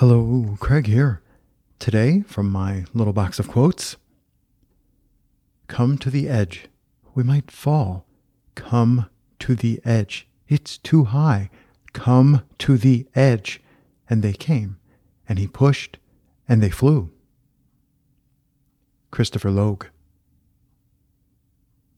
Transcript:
Hello, Craig here. Today, from my little box of quotes Come to the edge. We might fall. Come to the edge. It's too high. Come to the edge. And they came, and he pushed, and they flew. Christopher Logue.